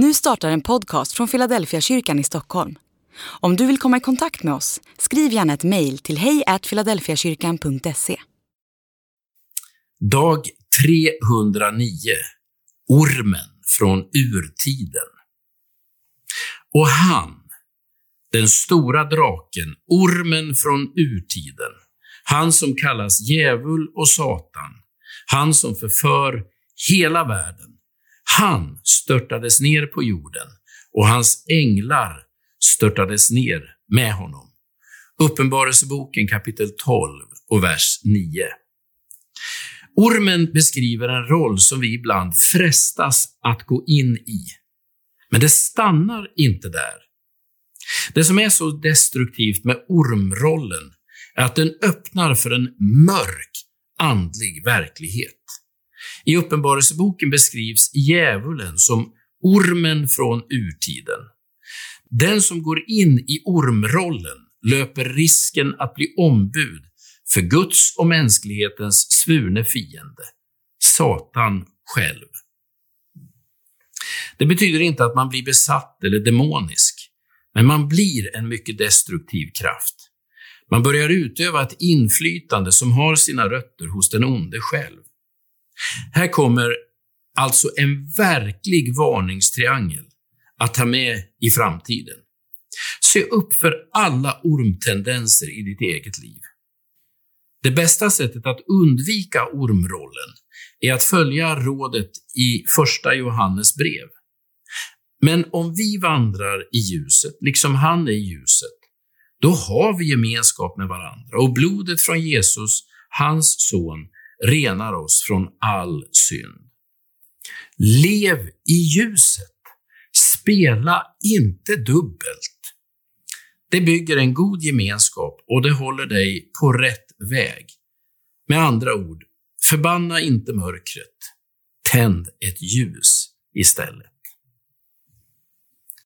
Nu startar en podcast från Philadelphia kyrkan i Stockholm. Om du vill komma i kontakt med oss, skriv gärna ett mejl till hejfiladelfiakyrkan.se. Dag 309 Ormen från urtiden. Och han, den stora draken, ormen från urtiden, han som kallas djävul och Satan, han som förför hela världen, han störtades ner på jorden och hans änglar störtades ner med honom. Uppenbarelseboken kapitel 12 och vers 9. Ormen beskriver en roll som vi ibland frestas att gå in i. Men det stannar inte där. Det som är så destruktivt med ormrollen är att den öppnar för en mörk andlig verklighet. I Uppenbarelseboken beskrivs djävulen som ormen från urtiden. Den som går in i ormrollen löper risken att bli ombud för Guds och mänsklighetens svurne fiende, Satan själv. Det betyder inte att man blir besatt eller demonisk, men man blir en mycket destruktiv kraft. Man börjar utöva ett inflytande som har sina rötter hos den onde själv. Här kommer alltså en verklig varningstriangel att ta med i framtiden. Se upp för alla ormtendenser i ditt eget liv. Det bästa sättet att undvika ormrollen är att följa rådet i första Johannes brev. Men om vi vandrar i ljuset, liksom han är i ljuset, då har vi gemenskap med varandra och blodet från Jesus, hans son, renar oss från all synd. Lev i ljuset. Spela inte dubbelt. Det bygger en god gemenskap och det håller dig på rätt väg. Med andra ord, förbanna inte mörkret. Tänd ett ljus istället.